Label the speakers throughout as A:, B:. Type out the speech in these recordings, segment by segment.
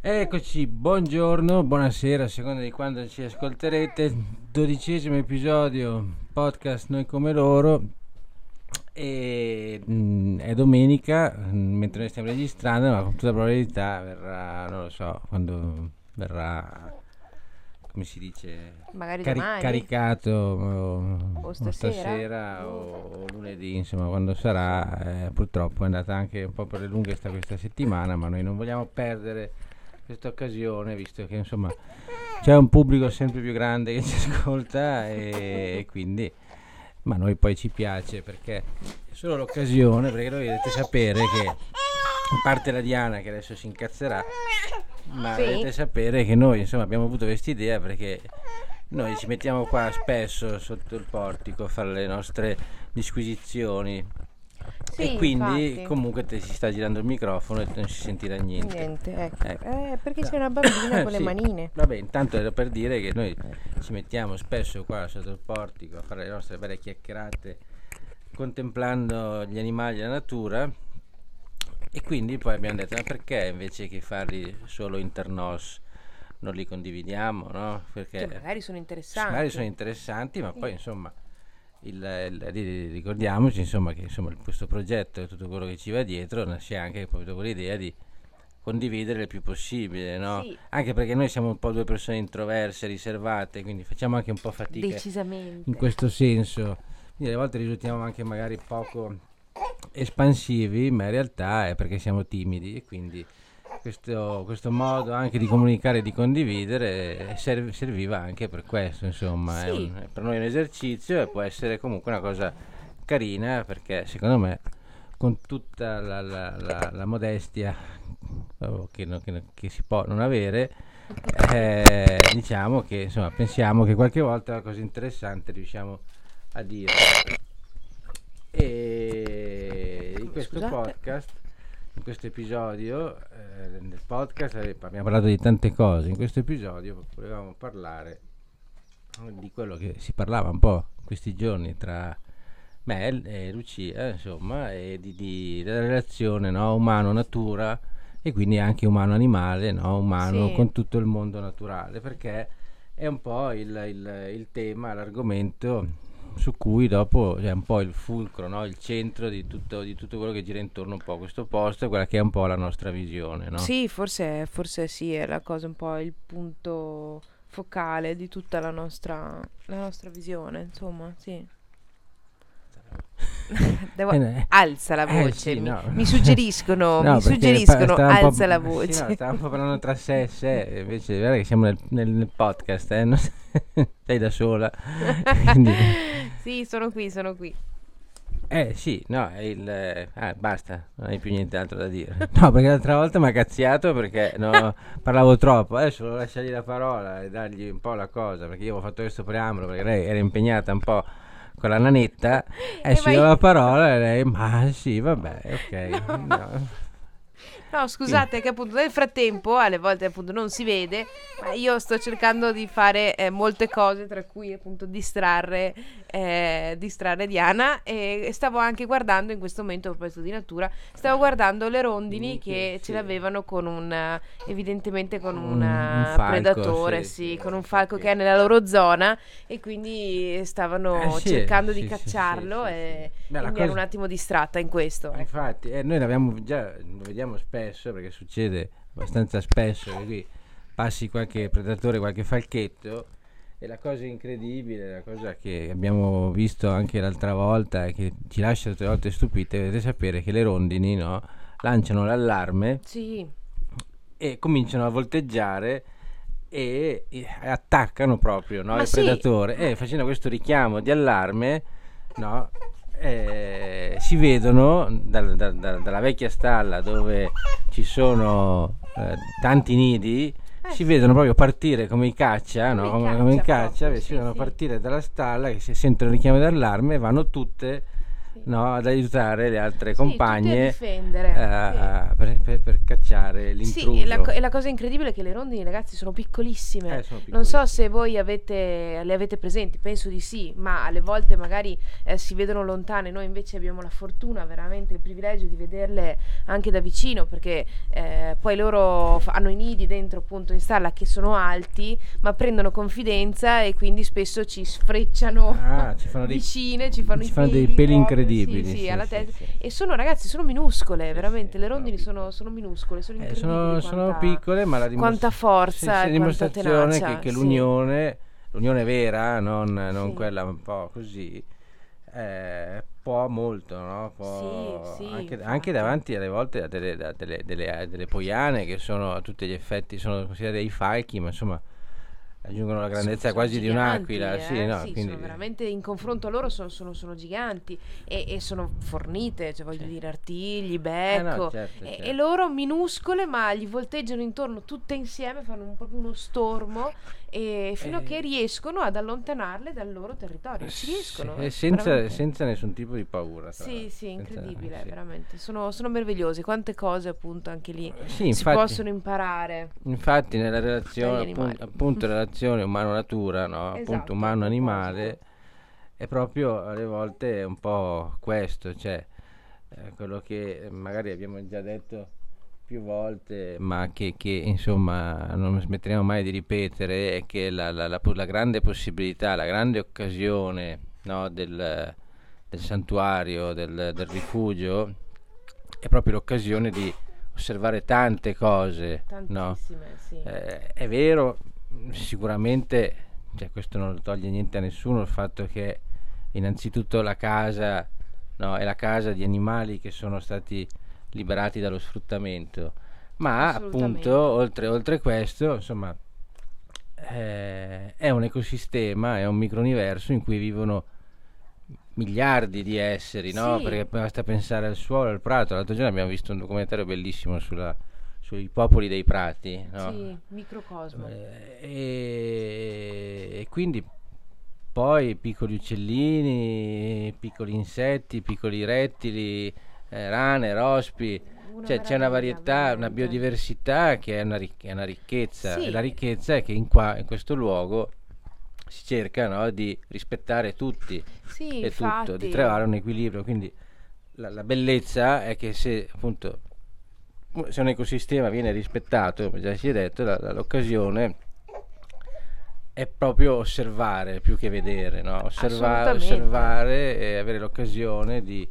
A: Eccoci, buongiorno, buonasera, a seconda di quando ci ascolterete. Dodicesimo episodio, podcast Noi come loro. E, mh, è domenica, mh, mentre noi stiamo registrando, ma con tutta probabilità verrà, non lo so, quando verrà, come si dice,
B: Magari
A: cari-
B: domani.
A: caricato o,
B: O
A: o
B: stasera.
A: stasera o, o lunedì, insomma, quando sarà. eh, purtroppo è andata anche un po' per le lunghe sta questa settimana, ma noi non vogliamo perdere questa occasione, visto che insomma c'è un pubblico sempre più grande che ci ascolta e, e quindi ma a noi poi ci piace perché è solo l'occasione perché voi dovete sapere che a parte la Diana che adesso si incazzerà ma
B: Sì.
A: dovete sapere che noi insomma abbiamo avuto questa idea perché noi ci mettiamo qua spesso sotto il portico a fare le nostre disquisizioni
B: Sì,
A: e quindi
B: infatti.
A: comunque te si sta girando il microfono e non si sentirà niente.
B: Niente, ecco.
A: Ecco.
B: Eh, perché c'è una bambina con le
A: Sì.
B: manine.
A: Vabbè, intanto era per dire che noi ci mettiamo spesso qua sotto il portico a fare le nostre belle chiacchierate contemplando gli animali e la natura e quindi poi abbiamo detto ma perché invece che farli solo internos non li condividiamo, no? Perché
B: Che magari sono interessanti.
A: magari sono interessanti, ma poi insomma il, il- ri- ricordiamoci insomma che insomma, questo progetto e tutto quello che ci va dietro nasce anche proprio con l'idea di condividere il più possibile, no?
B: Sì.
A: Anche perché noi siamo un po' due persone introverse, riservate, quindi facciamo anche un po' fatica
B: Decisamente.
A: in questo senso. Quindi alle volte risultiamo anche magari poco espansivi, ma in realtà è perché siamo timidi e quindi questo, questo modo anche di comunicare e di condividere serv- serviva anche per questo, insomma, è,
B: Sì.
A: un- è per noi un esercizio e può essere comunque una cosa carina perché secondo me con tutta la, la- la- la modestia oh, che, che che si può non avere, eh, diciamo che insomma pensiamo che qualche volta una cosa interessante riusciamo a dire. E in questo
B: Scusate.
A: podcast, in questo episodio eh, del podcast eh, abbiamo parlato di tante cose. In questo episodio volevamo parlare di quello che si parlava un po' in questi giorni tra me e Lucia, insomma, e di, di- della relazione no, umano-natura e quindi anche umano-animale, no, umano
B: Sì.
A: con tutto il mondo naturale, perché è un po' il, il- il tema, l'argomento su cui dopo è un po' il fulcro, no, il centro di tutto, di tutto quello che gira intorno un po' a questo posto, quella che è un po' la nostra visione. No?
B: Sì, forse, forse sì, è la cosa un po' il punto focale di tutta la nostra, la nostra visione, insomma, sì. Devo-
A: Eh, no,
B: alza la
A: eh,
B: voce,
A: sì,
B: mi,
A: no.
B: mi suggeriscono,
A: No,
B: mi suggeriscono, alza la
A: sì, no,
B: voce.
A: stava un po' parlando tra sé e sé, invece è vero che siamo nel, nel- nel podcast, eh, non- sei da sola. Quindi-
B: Sì, sono qui, sono qui.
A: eh sì, no, è il... eh, ah, basta, non hai più nient'altro da dire. No, perché l'altra volta mi ha cazziato perché no, parlavo troppo, adesso devo lasciargli la parola e dargli un po' la cosa, perché io avevo fatto questo preambolo, perché lei era impegnata un po' con la nanetta, io- ho la parola e lei, ma sì, vabbè, ok. no.
B: No, scusate che appunto nel frattempo, alle volte appunto non si vede, ma io sto cercando di fare eh, molte cose, tra cui appunto distrarre, eh, distrarre Diana e stavo anche guardando in questo momento, a proposito di natura, stavo guardando le rondini
A: Mm,
B: che
A: sì,
B: ce l'avevano con un, evidentemente con un,
A: Un-
B: eh,
A: falco,
B: predatore,
A: sì,
B: sì, con un falco che è nella loro zona e quindi stavano
A: Eh,
B: cercando di cacciarlo e
A: Beh,
B: quindi ero
A: cosa-
B: un attimo distratta in questo.
A: Infatti, eh, noi l'abbiamo già, lo vediamo spesso perché succede abbastanza spesso che qui passi qualche predatore, qualche falchetto e la cosa incredibile, la cosa che abbiamo visto anche l'altra volta e che ci lascia tutte le volte stupite, dovete sapere che le rondini no, lanciano l'allarme
B: Sì,
A: e cominciano a volteggiare e, e attaccano proprio no, il
B: sì.
A: predatore e facendo questo richiamo di allarme no, eh, si vedono dal- dal- dal- dalla vecchia stalla dove ci sono eh, tanti nidi
B: Eh,
A: si vedono proprio partire come i caccia, no?
B: Come i
A: come, come i
B: caccia
A: caccia,
B: proprio,
A: si
B: sì,
A: vedono
B: sì.
A: partire dalla stalla che si sentono il richiamo d'allarme e vanno tutte. No, ad aiutare le altre
B: Sì, tutti a
A: compagne
B: difendere,
A: eh, per, per- per cacciare l'intruso.
B: Sì, e la, e la cosa incredibile è che le rondini, ragazzi, sono piccolissime.
A: Eh, sono
B: non so se voi avete, le avete presenti, penso di sì, ma alle volte magari eh, si vedono lontane. Noi invece abbiamo la fortuna, veramente il privilegio di vederle anche da vicino, perché eh, poi loro f- hanno i nidi dentro appunto in stalla che sono alti, ma prendono confidenza e quindi spesso ci sfrecciano
A: Ah, ci fanno dei-
B: vicine, ci fanno,
A: ci
B: i
A: fanno dei
B: peli
A: peli
B: proprio,
A: incredibili,
B: Sì, sì,
A: sì,
B: alla
A: sì,
B: testa.
A: sì.
B: E sono ragazzi, sono minuscole,
A: Sì,
B: veramente.
A: sì,
B: le
A: sono
B: rondini sono, sono minuscole, sono
A: Eh,
B: incredibili.
A: sono, sono
B: quanta-
A: piccole, ma la dimostra-
B: quanta forza
A: sì, sì,
B: e quanta
A: dimostrazione
B: tenacia,
A: che, che
B: sì.
A: l'unione, l'unione vera, non, non
B: Sì.
A: quella un po' così, eh, può molto, no? Può
B: Sì, sì,
A: anche, anche davanti alle volte a delle, a delle, delle- delle poiane che sono a tutti gli effetti, sono considerate dei falchi, ma insomma aggiungono la grandezza
B: Sono-
A: quasi
B: sono
A: di un'aquila.
B: giganti,
A: Sì,
B: eh,
A: no,
B: sì,
A: quindi-
B: sono veramente in confronto a loro sono, sono- sono giganti e, e sono fornite, cioè voglio
A: Sì.
B: dire artigli,
A: Eh,
B: becco
A: no, certo,
B: e,
A: certo.
B: e loro minuscole ma gli volteggiano intorno tutte insieme, fanno un- proprio uno stormo e fino a
A: Eh.
B: che riescono ad allontanarle dal loro territorio. Ci riescono.
A: Sì,
B: eh,
A: senza,
B: veramente.
A: senza nessun tipo di paura. tra
B: Sì,
A: l'altro.
B: sì,
A: Senza-
B: incredibile,
A: sì.
B: veramente. Sono, sono meravigliosi. Quante cose appunto anche lì
A: Sì,
B: si
A: infatti-
B: possono imparare.
A: Infatti nella relazione, appunto, appunto relazione umano-natura, no?
B: Esatto,
A: appunto
B: a
A: umano-animale, è proprio alle volte un po' questo, cioè eh, quello che magari abbiamo già detto più volte, ma che, che, insomma non smetteremo mai di ripetere, è che la, la- la la grande possibilità, la grande occasione no, del, del santuario, del, del rifugio, è proprio l'occasione di osservare tante cose, no?
B: Tantissime, sì.
A: Eh, è vero, sicuramente, cioè, questo non toglie niente a nessuno, il fatto che innanzitutto la casa no, è la casa di animali che sono stati liberati dallo sfruttamento, ma appunto oltre, oltre questo, insomma, eh, è un ecosistema, è un microuniverso in cui vivono miliardi di esseri, no?
B: Sì.
A: Perché basta pensare al suolo, al prato. L'altro giorno abbiamo visto un documentario bellissimo sulla- sui popoli dei prati, no?
B: Sì, microcosmo.
A: Eh, E, e quindi poi piccoli uccellini, piccoli insetti, piccoli rettili, eh, rane, rospi, cioè c'è una varietà, una biodiversità che è una, ric- è una ricchezza
B: Sì.
A: e la ricchezza è che in, qua, in questo luogo si cerca no, di rispettare tutti
B: Sì,
A: e tutto,
B: infatti.
A: di trovare un equilibrio. Quindi la, la bellezza è che se appunto se un ecosistema viene rispettato, come già si è detto, la- la- l'occasione è proprio osservare più che vedere, no? Osserva- osservare e avere l'occasione di,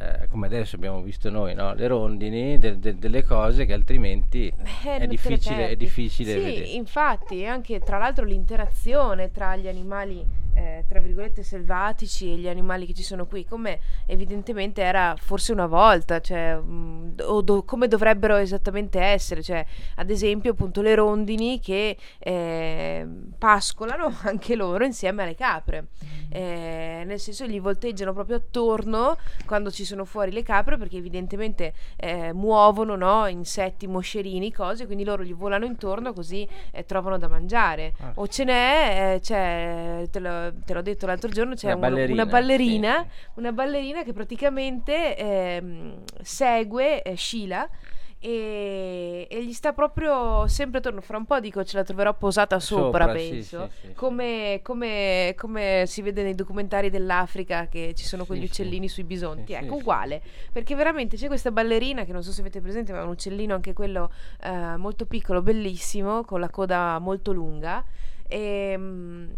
A: eh, come adesso abbiamo visto noi, no? le rondini, de- de- delle cose che altrimenti
B: Eh,
A: è difficile, è difficile
B: sì,
A: vedere.
B: infatti, anche tra l'altro l'interazione tra gli animali, eh, tra virgolette, selvatici e gli animali che ci sono qui, come evidentemente era forse una volta, cioè, mh, o do- come dovrebbero esattamente essere, cioè, ad esempio, appunto, le rondini che eh, pascolano anche loro insieme alle capre, Eh, nel senso gli volteggiano proprio attorno quando ci sono fuori le capre perché evidentemente eh, muovono no, insetti, moscerini, cose, quindi loro gli volano intorno così eh, trovano da mangiare.
A: Ah.
B: O ce n'è, eh, c'è, te, l'ho, te l'ho detto l'altro giorno, c'è
A: Una
B: uno-
A: ballerina,
B: una ballerina,
A: sì,
B: una ballerina che praticamente ehm, segue eh, Sheila. E, e gli sta proprio sempre attorno. Fra un po' dico ce la troverò posata sopra,
A: Sopra,
B: penso.
A: sì, sì, sì.
B: come, come- come si vede nei documentari dell'Africa che ci sono quegli uccellini sui bisonti. Ecco, uguale. Perché veramente c'è questa ballerina che non so se avete presente, ma è un uccellino anche quello eh, molto piccolo, bellissimo, con la coda molto lunga. E, mm,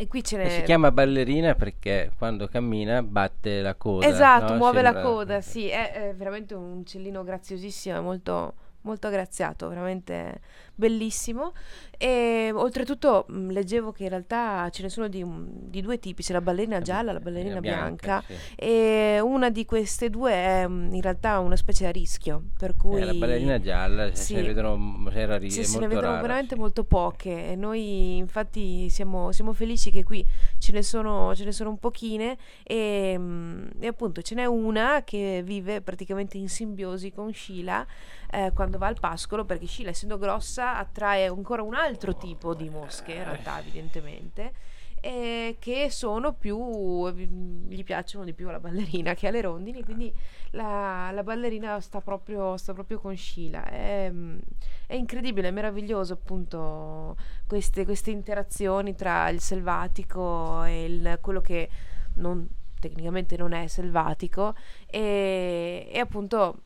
B: e qui ce n'è.
A: si chiama ballerina perché quando cammina batte la coda.
B: Esatto,
A: no?
B: muove la
A: Sembra-
B: coda, sì, è, è veramente un uccellino graziosissimo, molto, molto aggraziato, veramente bellissimo. E oltretutto mh, leggevo che in realtà ce ne sono di, un- di due tipi, c'è la ballerina gialla e la ballerina bianca.
A: sì.
B: E una di queste due è mh, in realtà una specie a rischio, per cui
A: Eh, la ballerina gialla se
B: Sì.
A: se ne vedono se rari-
B: sì, se ne vedono
A: rara,
B: veramente
A: sì.
B: molto poche e noi infatti siamo, siamo felici che qui ce ne sono, ce ne sono un pochine e, mm, e appunto ce n'è una che vive praticamente in simbiosi con Sheila eh, quando va al pascolo perché Sheila essendo grossa attrae ancora un altro tipo di mosche in realtà evidentemente e che sono più gli piacciono di più alla ballerina che alle rondini quindi la, la ballerina sta proprio, sta proprio con Sheila. È, è incredibile, è meraviglioso appunto queste, queste interazioni tra il selvatico e il, quello che non, tecnicamente non è selvatico e, e appunto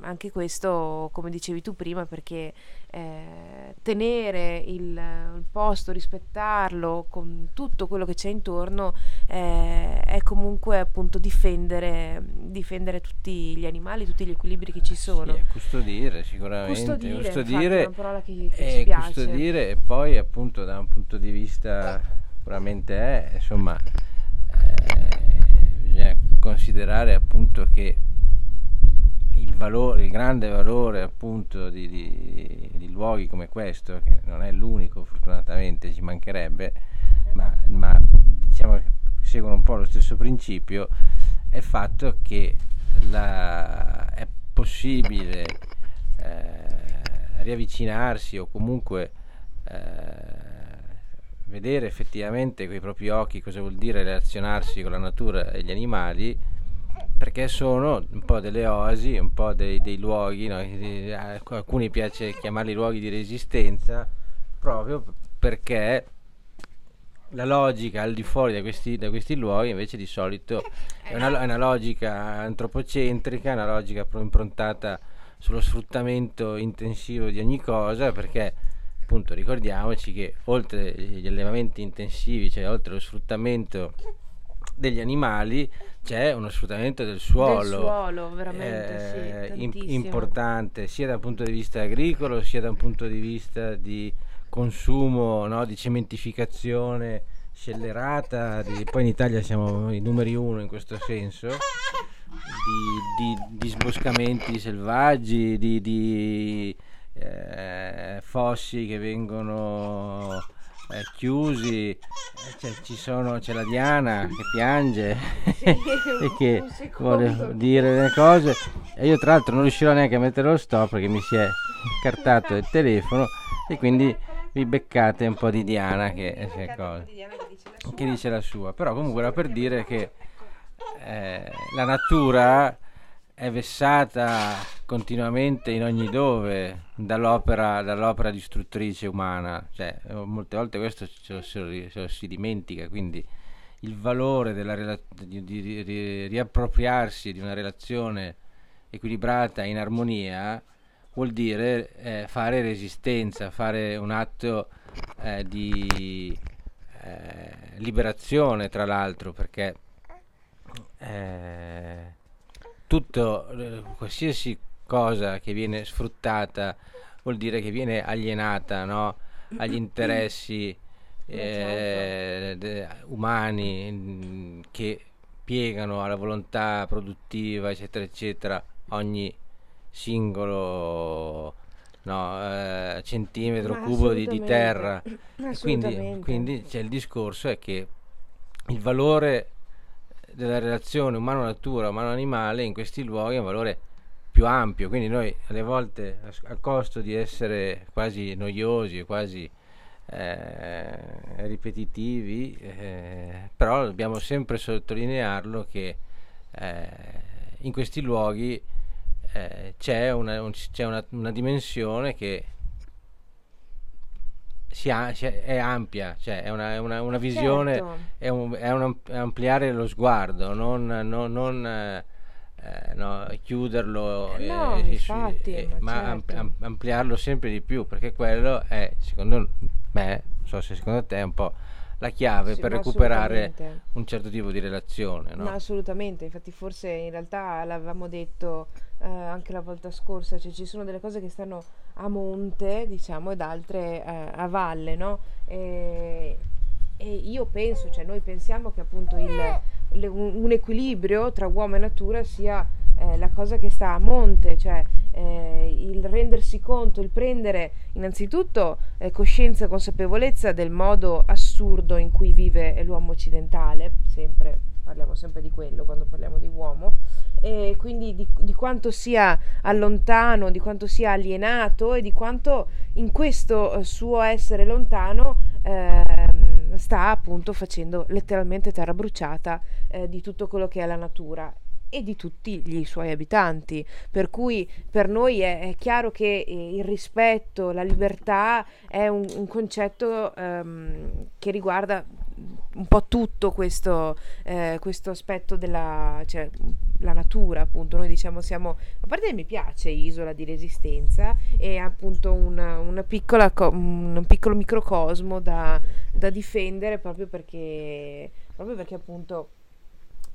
B: anche questo, come dicevi tu prima, perché eh, tenere il, il, posto, rispettarlo con tutto quello che c'è intorno eh, è comunque appunto difendere, difendere, tutti gli animali, tutti gli equilibri che ci sono.
A: Sì, custodire sicuramente.
B: Custodire,
A: custodire,
B: è una parola che, che
A: eh, custodire e poi appunto da un punto di vista puramente è, insomma, eh, bisogna considerare appunto che il, valore, il grande valore appunto di, di, di, luoghi come questo, che non è l'unico fortunatamente, ci mancherebbe, ma, ma diciamo che seguono un po' lo stesso principio, è il fatto che la, è possibile eh, riavvicinarsi o comunque eh, vedere effettivamente con i propri occhi cosa vuol dire relazionarsi con la natura e gli animali perché sono un po' delle oasi, un po' dei, dei luoghi, no? alcuni piace chiamarli luoghi di resistenza, proprio perché la logica al di fuori da questi, da questi luoghi invece di solito è una, è una, logica antropocentrica, una logica improntata sullo sfruttamento intensivo di ogni cosa, perché appunto ricordiamoci che oltre gli allevamenti intensivi, cioè oltre lo sfruttamento degli animali c'è uno sfruttamento del suolo, del
B: suolo veramente,
A: eh, sì, importante sia dal punto di vista agricolo sia da un punto di vista di consumo, no, di cementificazione scellerata, di, poi in Italia siamo i numeri uno in questo senso, di, di, di sboscamenti selvaggi, di, di eh, fossi che vengono eh, chiusi, eh, cioè, ci sono, c'è la Diana che piange e che vuole dire le cose. E io tra l'altro non riuscirò neanche a mettere lo stop perché mi si è cartato il telefono e quindi vi beccate un po' di Diana che, che, cosa, che dice la sua. però comunque era per dire che eh, la natura è vessata continuamente in ogni dove dall'opera, dall'opera distruttrice umana, cioè, molte volte questo ce lo, se lo, si dimentica, quindi il valore della, di, di, di, riappropriarsi di una relazione equilibrata in armonia vuol dire eh, fare resistenza, fare un atto eh, di eh, liberazione tra l'altro perché eh, tutto, eh, qualsiasi cosa che viene sfruttata vuol dire che viene alienata no? agli interessi eh, certo. de, umani mm, che piegano alla volontà produttiva, eccetera, eccetera, ogni singolo no, eh, centimetro Ma cubo di, di terra. Quindi, quindi c'è il discorso è che il valore della relazione umano-natura, umano-animale in questi luoghi è un valore più ampio, quindi noi alle volte a, costo di essere quasi noiosi e quasi eh, ripetitivi, eh, però dobbiamo sempre sottolinearlo che eh, in questi luoghi eh, c'è, una, un, c'è una, una dimensione che ha, è ampia, cioè è una, una, una visione, certo. è, un, è, un, ampliare lo sguardo, non, non, non eh, no, chiuderlo,
B: eh, no, eh, infatti,
A: eh, ma, certo. am, ampliarlo sempre di più, perché quello è, secondo me, non so se secondo te è un po' la chiave sì, per recuperare un certo tipo di relazione. No?
B: Assolutamente, infatti forse in realtà l'avevamo detto eh, anche la volta scorsa, cioè ci sono delle cose che stanno a monte, diciamo, ed altre eh, a valle, no? E, e, io penso, cioè noi pensiamo che appunto il, le, un, equilibrio tra uomo e natura sia eh, la cosa che sta a monte, cioè eh, il rendersi conto, il prendere innanzitutto eh, coscienza e consapevolezza del modo assurdo in cui vive l'uomo occidentale, sempre parliamo sempre di quello quando parliamo di uomo, e quindi di, di, quanto sia allontano, di quanto sia alienato e di quanto in questo eh, suo essere lontano ehm, sta appunto facendo letteralmente terra bruciata eh, di tutto quello che è la natura e di tutti i suoi abitanti. Per cui per noi è, è chiaro che eh, il rispetto, la libertà è un, un concetto ehm, che riguarda un po' tutto questo, eh, questo aspetto della cioè, natura, appunto. Noi diciamo siamo, a parte che mi piace Isola di Resistenza, è appunto una, una piccola, un piccolo microcosmo da, da difendere proprio perché, proprio perché appunto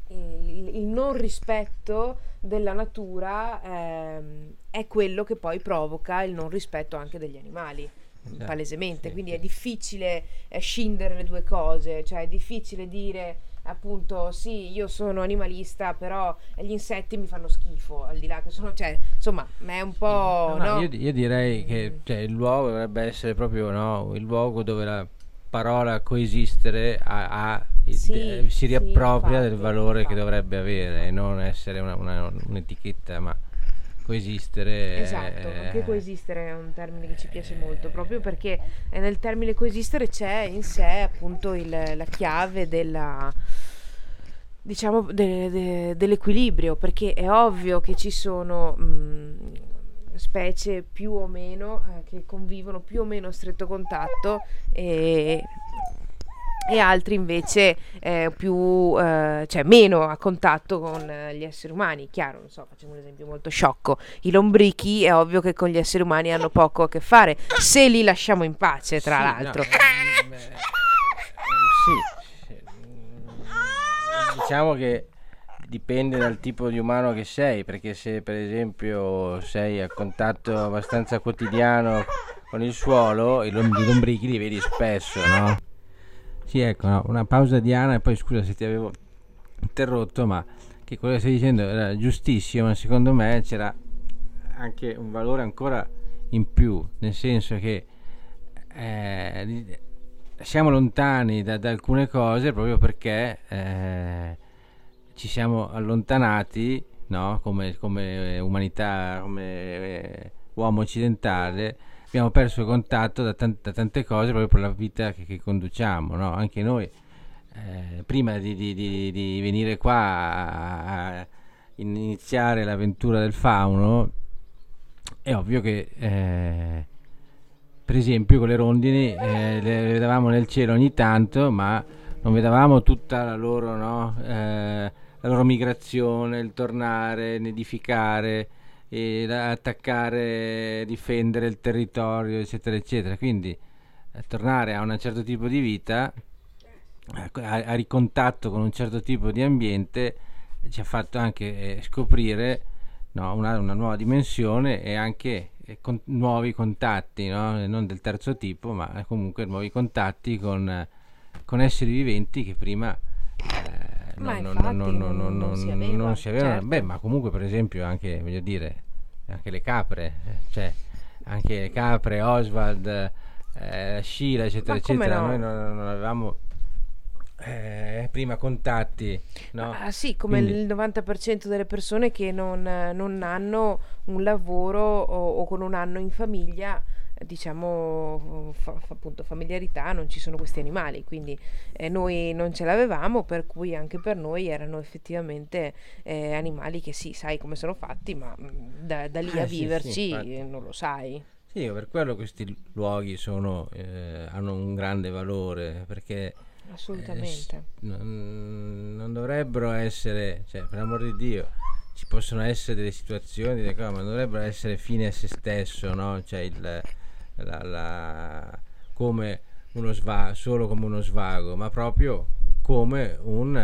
B: il, il, non rispetto della natura ehm, è quello che poi provoca il non rispetto anche degli animali. Esatto, palesemente, sì, quindi sì. è difficile eh, scindere le due cose, cioè è difficile dire appunto sì io sono animalista però gli insetti mi fanno schifo al di là che sono cioè insomma è un po' no, no?
A: Io, io, direi che cioè, il luogo dovrebbe essere proprio no, il luogo dove la parola coesistere ha, ha sì, de, si riappropria sì, del valore infatti. che dovrebbe avere e non essere una, una, un'etichetta ma coesistere
B: esatto anche coesistere è un termine che ci piace molto proprio perché nel termine coesistere c'è in sé appunto il, la chiave della diciamo de, de, dell'equilibrio perché è ovvio che ci sono mh, specie più o meno eh, che convivono più o meno a stretto contatto e e altri invece eh, più, eh, cioè meno a contatto con eh, gli esseri umani. Chiaro, non so, facciamo un esempio molto sciocco. I lombrichi è ovvio che con gli esseri umani hanno poco a che fare, se li lasciamo in pace, tra sì, l'altro. No,
A: sì, diciamo che dipende dal tipo di umano che sei, perché se per esempio sei a contatto abbastanza quotidiano con il suolo, i lombrichi li vedi spesso, no? Sì, ecco, no, una pausa Diana e poi scusa se ti avevo interrotto, ma che quello che stai dicendo era giustissimo, ma secondo me c'era anche un valore ancora in più, nel senso che eh, siamo lontani da, da, alcune cose proprio perché eh, ci siamo allontanati no? come, come, umanità, come eh, uomo occidentale abbiamo perso contatto da, t- da, tante cose proprio per la vita che, che conduciamo, no? anche noi. Eh, prima di, di, di, di, venire qua a, a, iniziare l'avventura del fauno, è ovvio che eh, per esempio con le rondini eh, le vedevamo nel cielo ogni tanto, ma non vedevamo tutta la loro, no? Eh, la loro migrazione, il tornare, nidificare e attaccare, difendere il territorio, eccetera, eccetera. Quindi eh, tornare a un certo tipo di vita, a, a, ricontatto con un certo tipo di ambiente, ci ha fatto anche eh, scoprire no, una, una, nuova dimensione e anche eh, con, nuovi contatti, no? non del terzo tipo, ma comunque nuovi contatti con, con esseri viventi che prima... Eh,
B: non, non, non, non si aveva certo.
A: beh ma comunque per esempio anche voglio dire anche le capre cioè anche le capre Oswald eh, Sheila eccetera eccetera no? noi non, non avevamo eh, prima contatti no?
B: ah, sì come Quindi... il 90% delle persone che non, non hanno un lavoro o, o con un anno in famiglia diciamo fa, fa appunto familiarità non ci sono questi animali quindi eh, noi non ce l'avevamo per cui anche per noi erano effettivamente eh, animali che sì sai come sono fatti ma mm, da, da lì eh, a viverci sì, sì, non lo sai.
A: Sì per quello questi luoghi sono, eh, hanno un grande valore perché
B: assolutamente.
A: eh, non, non dovrebbero essere cioè per amor di Dio ci possono essere delle situazioni, delle cose, ma dovrebbero essere fine a se stesso, no? Cioè il, la, la, come uno svago, solo come uno svago, ma proprio come un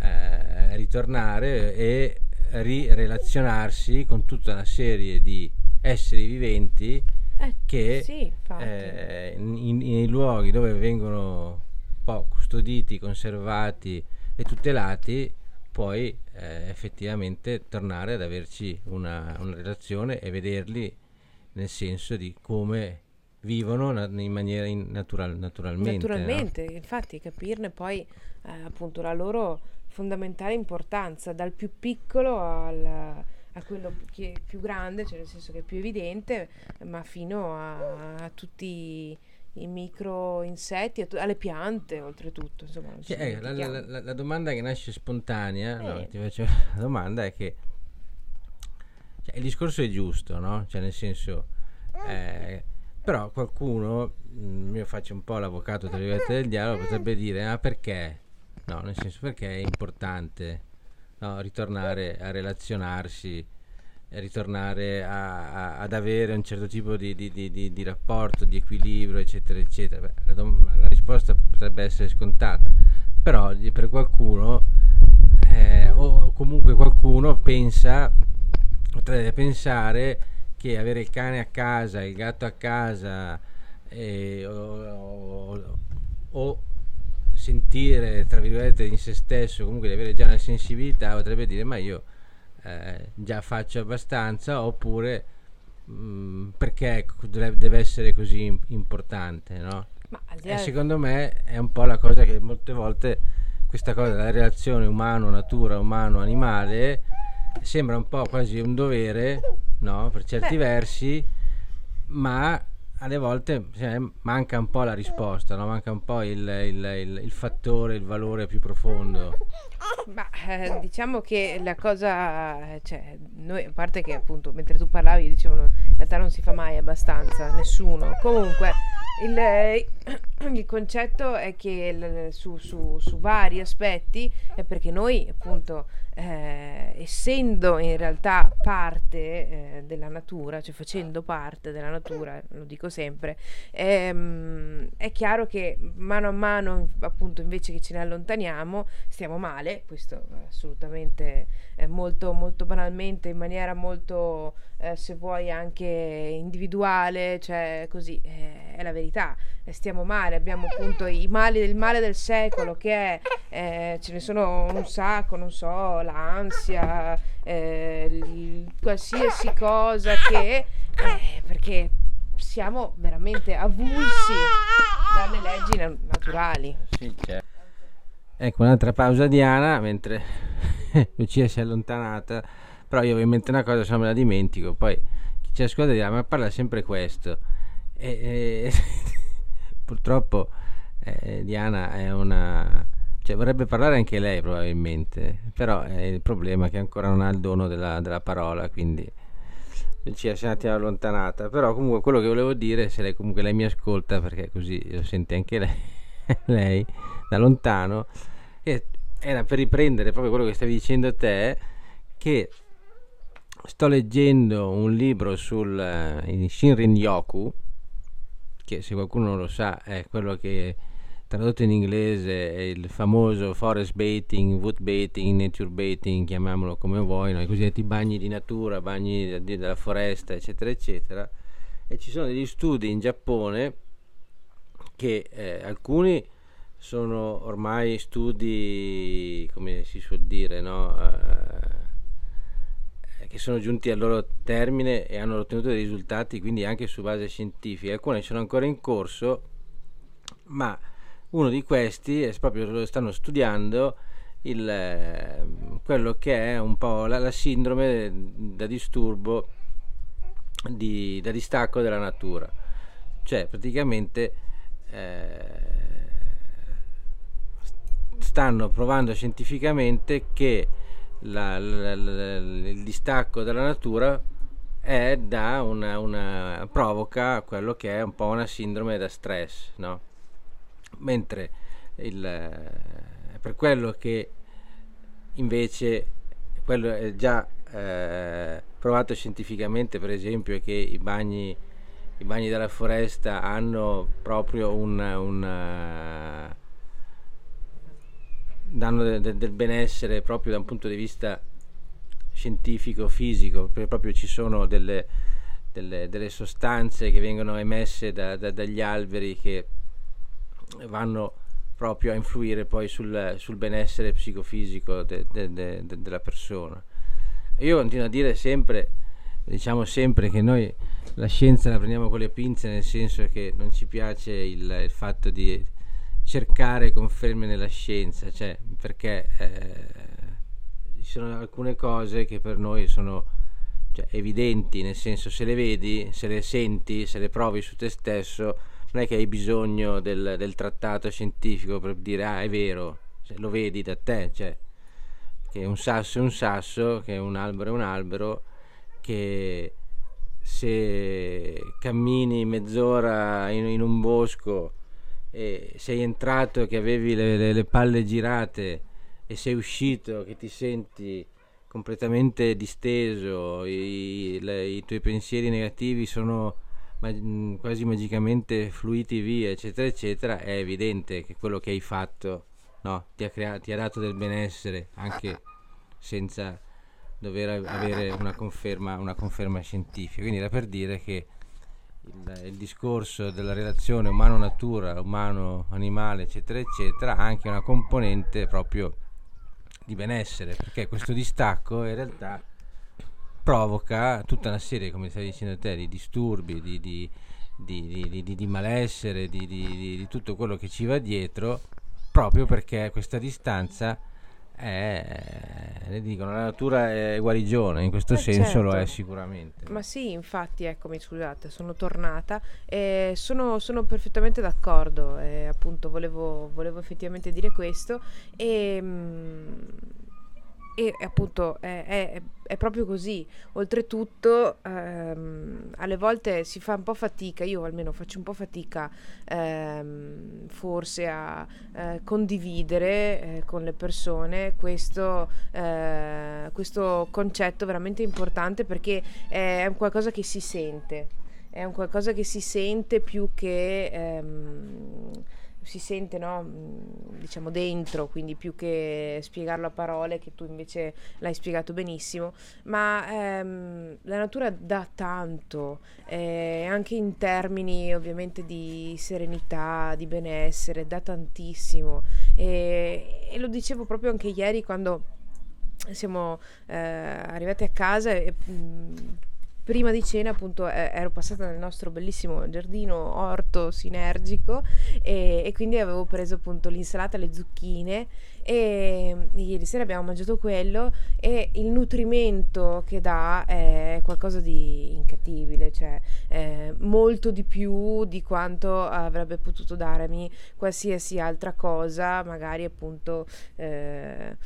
A: eh, ritornare e rirelazionarsi con tutta una serie di esseri viventi eh, che sì, eh, nei luoghi dove vengono custoditi, conservati e tutelati, poi eh, effettivamente tornare ad averci una, una relazione e vederli nel senso di come vivono in maniera in natural, naturalmente.
B: Naturalmente, no? infatti capirne poi eh, appunto la loro fondamentale importanza, dal più piccolo al, a quello che è più grande, cioè nel senso che è più evidente, ma fino a, a tutti i micro insetti, alle piante oltretutto. Insomma,
A: sì, eh, la, la, la, la, domanda che nasce spontanea, eh. no, ti faccio la domanda è che cioè, il discorso è giusto, no? Cioè nel senso, eh, però qualcuno, mh, mm, io faccio un po' l'avvocato tra virgolette del dialogo, potrebbe dire, ah perché? No, nel senso perché è importante no, ritornare a relazionarsi ritornare a, a, ad avere un certo tipo di, di, di, di, rapporto, di equilibrio, eccetera, eccetera. Beh, la, dom- la, risposta potrebbe essere scontata, però per qualcuno, eh, o comunque qualcuno pensa, potrebbe pensare che avere il cane a casa, il gatto a casa, eh, o, o, o sentire, tra virgolette, in se stesso, comunque di avere già una sensibilità, potrebbe dire ma io eh, già faccio abbastanza oppure mh, mm, perché deve essere così importante, no? E secondo me è un po' la cosa che molte volte questa cosa della relazione umano-natura, umano-animale sembra un po' quasi un dovere, no? Per certi Beh. versi, ma alle volte cioè, manca un po' la risposta, no? manca un po' il, il, il, il, fattore, il valore più profondo.
B: Ma eh, diciamo che la cosa, cioè, noi a parte che appunto mentre tu parlavi dicevano in realtà non si fa mai abbastanza, nessuno. Comunque il, il concetto è che su, su, su vari aspetti è perché noi appunto eh, essendo in realtà parte eh, della natura, cioè facendo parte della natura, lo dico sempre, ehm, è chiaro che mano a mano, appunto, invece che ce ne allontaniamo, stiamo male, questo assolutamente eh, molto, molto banalmente, in maniera molto, eh, se vuoi, anche individuale, cioè così, eh, è la verità stiamo male, abbiamo appunto i mali del male del secolo che è, eh, ce ne sono un sacco, non so, l'ansia, eh, il, qualsiasi cosa che, eh, perché siamo veramente avulsi dalle leggi na- naturali.
A: Sì, certo. Ecco un'altra pausa Diana mentre Lucia si è allontanata, però io ovviamente una cosa se me la dimentico, poi chi ci ascolta dirà ma parla sempre questo. E, e purtroppo eh, Diana è una... Cioè, vorrebbe parlare anche lei probabilmente, però è il problema che ancora non ha il dono della, della parola, quindi ci è un attimo allontanata. Però comunque quello che volevo dire, se lei comunque lei mi ascolta, perché così lo sente anche lei, lei da lontano, era per riprendere proprio quello che stavi dicendo te, che sto leggendo un libro sul uh, Shinrin Yoku, che se qualcuno lo sa è quello che tradotto in inglese è il famoso forest baiting, wood baiting, nature baiting, chiamiamolo come vuoi, no? i cosiddetti bagni di natura, bagni della foresta, eccetera, eccetera. E ci sono degli studi in Giappone che eh, alcuni sono ormai studi, come si suol dire, no? Uh, che sono giunti al loro termine e hanno ottenuto dei risultati quindi anche su base scientifica. Alcune sono ancora in corso, ma uno di questi è proprio lo stanno studiando il, eh, quello che è un po' la, la sindrome da disturbo di, da distacco della natura. Cioè praticamente eh, stanno provando scientificamente che la, la, la, il distacco dalla natura è da una, una, provoca quello che è un po' una sindrome da stress, no? Mentre il, eh, per quello che invece quello è già eh, provato scientificamente, per esempio, è che i bagni, i bagni della foresta hanno proprio un, un danno de, de, del benessere proprio da un punto di vista scientifico, fisico, perché proprio ci sono delle, delle, delle sostanze che vengono emesse da, da, dagli alberi che vanno proprio a influire poi sul, sul benessere psicofisico de, della persona. Io continuo a dire sempre, diciamo sempre che noi la scienza la prendiamo con le pinze nel senso che non ci piace il, il fatto di cercare conferme nella scienza, cioè, perché eh, ci sono alcune cose che per noi sono cioè, evidenti, nel senso se le vedi, se le senti, se le provi su te stesso, non è che hai bisogno del, del trattato scientifico per dire ah è vero, cioè, lo vedi da te, cioè, che un sasso è un sasso, che un albero è un albero, che se cammini mezz'ora in, in un bosco e sei entrato che avevi le, le, le palle girate e sei uscito che ti senti completamente disteso, i, le, i tuoi pensieri negativi sono ma- quasi magicamente fluiti via, eccetera, eccetera, è evidente che quello che hai fatto no, ti, ha crea- ti ha dato del benessere anche senza dover avere una conferma, una conferma scientifica. Quindi era per dire che il, il discorso della relazione umano-natura, umano-animale, eccetera, eccetera, ha anche una componente proprio di benessere, perché questo distacco in realtà provoca tutta una serie, come stavi dicendo te, di disturbi, di, di, di, di malessere, di tutto quello che ci va dietro, proprio perché questa distanza è, le dicono, la natura è guarigione, in questo eh senso certo. lo è sicuramente.
B: Ma sì, infatti, eccomi, scusate, sono tornata e sono, sono perfettamente d'accordo, e appunto volevo, volevo effettivamente dire questo e... Mh, mm, e appunto è, è, è, proprio così. Oltretutto, ehm, alle volte si fa un po' fatica, io almeno faccio un po' fatica ehm, forse a eh, condividere eh, con le persone questo, eh, questo concetto veramente importante perché è qualcosa che si sente, è un qualcosa che si sente più che... Ehm, si sente no, mm, diciamo dentro, quindi più che spiegarlo a parole, che tu invece l'hai spiegato benissimo, ma ehm, la natura dà tanto, eh, anche in termini ovviamente di serenità, di benessere, dà tantissimo. E, e lo dicevo proprio anche ieri quando siamo eh, arrivati a casa e mh, mm, prima di cena appunto eh, ero passata nel nostro bellissimo giardino orto sinergico e, e, quindi avevo preso appunto l'insalata, le zucchine e ieri sera abbiamo mangiato quello e il nutrimento che dà è qualcosa di incredibile, cioè eh, molto di più di quanto avrebbe potuto darmi qualsiasi altra cosa, magari appunto... Eh,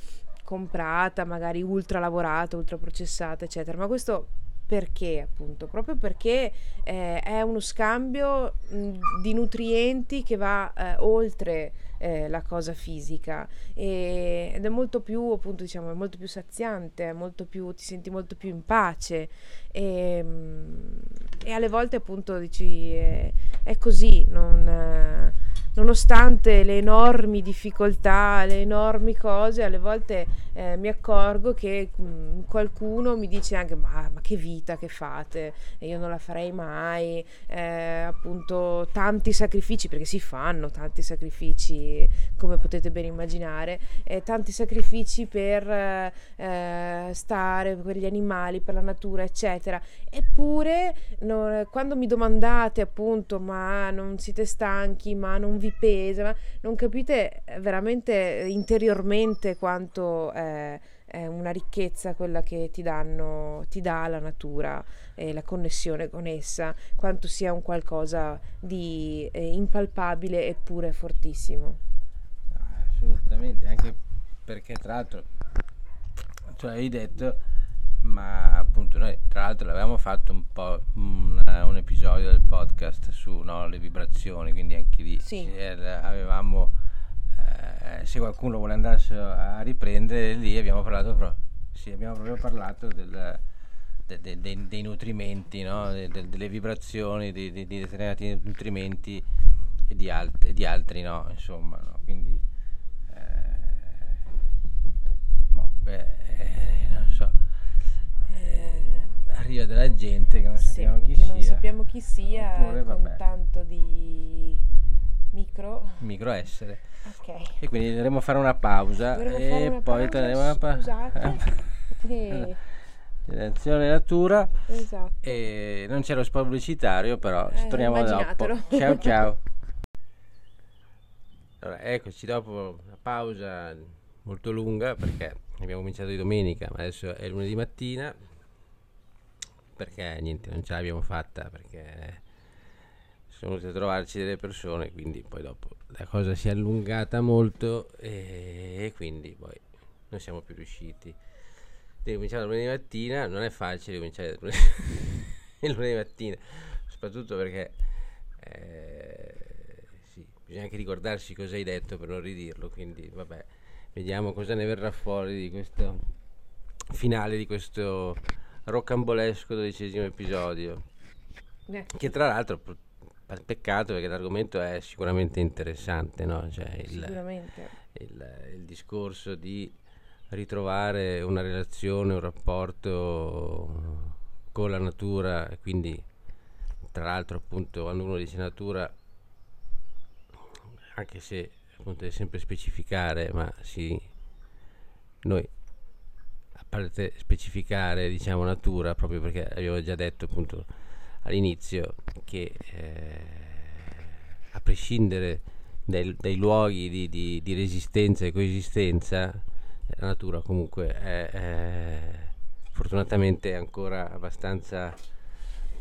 B: comprata, magari ultra lavorata, ultra processata, eccetera. Ma questo perché appunto? Proprio perché eh, è uno scambio mh, di nutrienti che va eh, oltre eh, la cosa fisica e, ed è molto più appunto diciamo è molto più saziante, molto più, ti senti molto più in pace e, mh, e alle volte appunto dici è, è così, non nonostante le enormi difficoltà, le enormi cose, alle volte eh, mi accorgo che mh, mm, qualcuno mi dice anche ma, ma, che vita che fate, e io non la farei mai, eh, appunto tanti sacrifici, perché si fanno tanti sacrifici, come potete ben immaginare, eh, tanti sacrifici per eh, stare per gli animali, per la natura, eccetera. Eppure no, quando mi domandate appunto ma non siete stanchi, ma non vi pesa, ma non capite veramente interiormente quanto eh, è una ricchezza quella che ti, danno, ti dà la natura e la connessione con essa, quanto sia un qualcosa di eh, impalpabile eppure fortissimo.
A: Assolutamente, anche perché tra l'altro, cioè hai detto ma appunto noi tra l'altro l'avevamo fatto un po' un, un episodio del podcast su no, le vibrazioni quindi anche lì sì. avevamo eh, se qualcuno vuole andarsi a riprendere lì abbiamo parlato pro- sì, abbiamo proprio parlato del, de, de, de, dei nutrimenti no? delle vibrazioni di, di, di, determinati nutrimenti e di, alt- e di altri no insomma no? quindi eh, boh, beh, arriva della gente che non sì, sappiamo chi sia.
B: Non sappiamo chi sia Oppure, con vabbè. tanto di micro.
A: Micro essere. Ok. E quindi andremo a fare una pausa Dovremo e una poi torneremo a pa- Scusate. e... Direzione natura. Esatto. E non c'è lo spot pubblicitario, però eh, torniamo dopo. Ciao ciao. Allora, eccoci dopo una pausa molto lunga perché abbiamo cominciato di domenica, ma adesso è lunedì mattina perché niente, non ce l'abbiamo fatta perché siamo venuti a trovarci delle persone, quindi poi dopo la cosa si è allungata molto e, e quindi poi non siamo più riusciti. Devi cominciare lunedì mattina, non è facile cominciare lunedì mattina, soprattutto perché eh, sì, bisogna anche ricordarsi cosa hai detto per non ridirlo, quindi vabbè, vediamo cosa ne verrà fuori di questo finale di questo roccambolesco dodicesimo episodio. Eh. Che tra l'altro peccato perché l'argomento è sicuramente interessante, no? cioè il,
B: sicuramente.
A: Il, il, discorso di ritrovare una relazione, un rapporto con la natura quindi tra l'altro appunto quando uno dice natura anche se appunto deve sempre specificare ma sì noi parte specificare diciamo natura proprio perché abbiamo già detto appunto all'inizio che eh, a prescindere dai, dai luoghi di, di, di, resistenza e coesistenza la natura comunque è, è fortunatamente ancora abbastanza